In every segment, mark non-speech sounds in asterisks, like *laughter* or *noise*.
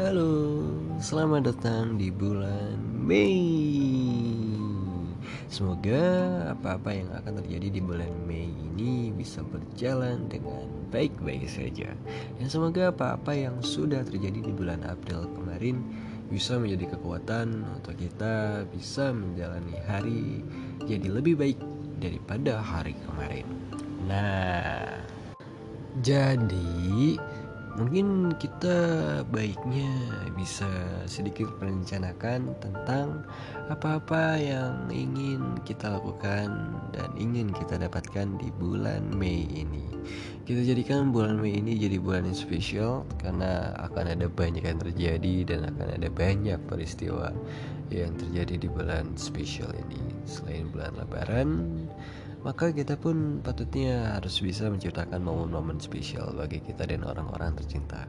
Halo, selamat datang di bulan Mei. Semoga apa-apa yang akan terjadi di bulan Mei ini bisa berjalan dengan baik-baik saja. Dan semoga apa-apa yang sudah terjadi di bulan April kemarin bisa menjadi kekuatan untuk kita bisa menjalani hari jadi lebih baik daripada hari kemarin. Nah, jadi mungkin kita baiknya bisa sedikit merencanakan tentang apa-apa yang ingin kita lakukan dan ingin kita dapatkan di bulan Mei ini. Kita jadikan bulan Mei ini jadi bulan yang spesial karena akan ada banyak yang terjadi dan akan ada banyak peristiwa yang terjadi di bulan spesial ini. Selain bulan Lebaran, maka kita pun patutnya harus bisa menciptakan momen-momen spesial bagi kita dan orang-orang tercinta.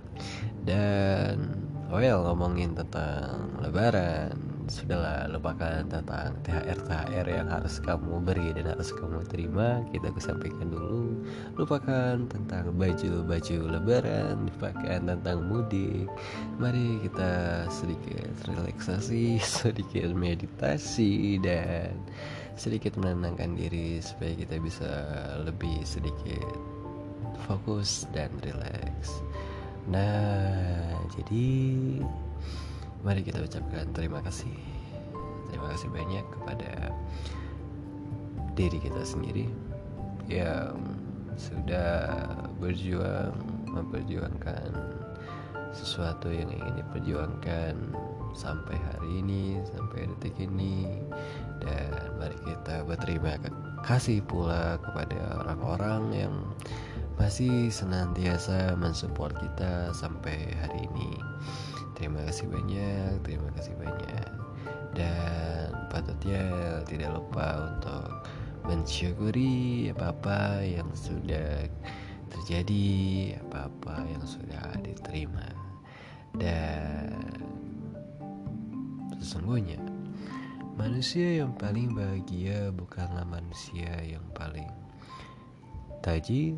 Dan well ngomongin tentang lebaran, sudahlah lupakan tentang THR THR yang harus kamu beri dan harus kamu terima. Kita kesampingkan dulu. Lupakan tentang baju-baju lebaran, lupakan tentang mudik. Mari kita sedikit relaksasi, *laughs* sedikit meditasi dan sedikit menenangkan diri supaya kita bisa lebih sedikit fokus dan relax. Nah, jadi mari kita ucapkan terima kasih. Terima kasih banyak kepada diri kita sendiri yang sudah berjuang memperjuangkan sesuatu yang ingin diperjuangkan sampai hari ini sampai berterima kasih pula kepada orang-orang yang masih senantiasa mensupport kita sampai hari ini. Terima kasih banyak terima kasih banyak. Dan patutnya tidak lupa untuk mensyukuri apa-apa yang sudah terjadi apa-apa yang sudah diterima. Dan Sesungguhnya, manusia yang paling bahagia bukanlah manusia yang paling tajir,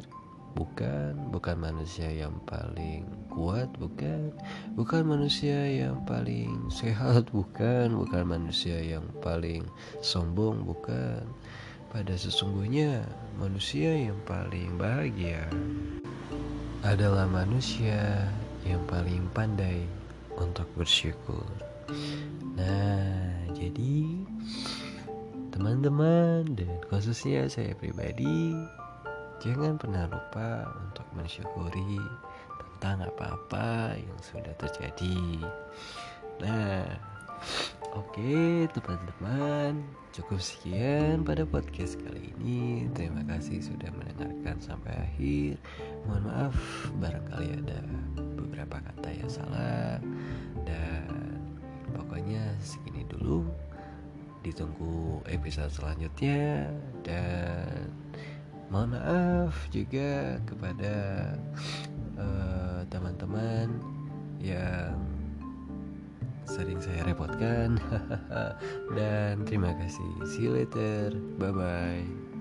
bukan, bukan manusia yang paling kuat, bukan, bukan manusia yang paling sehat, bukan, bukan manusia yang paling sombong, bukan. Pada sesungguhnya, manusia yang paling bahagia adalah manusia yang paling pandai untuk bersyukur. Nah, jadi teman-teman dan khususnya saya pribadi jangan pernah lupa untuk mensyukuri tentang apa-apa yang sudah terjadi. Nah, oke teman-teman, cukup sekian pada podcast kali ini. Terima kasih sudah mendengarkan sampai akhir. Mohon maaf barangkali ada beberapa kata yang salah dan pokoknya segini dulu. Ditunggu episode selanjutnya dan mohon maaf juga kepada uh, teman-teman yang sering saya repotkan. *laughs* Dan terima kasih. See you later. Bye bye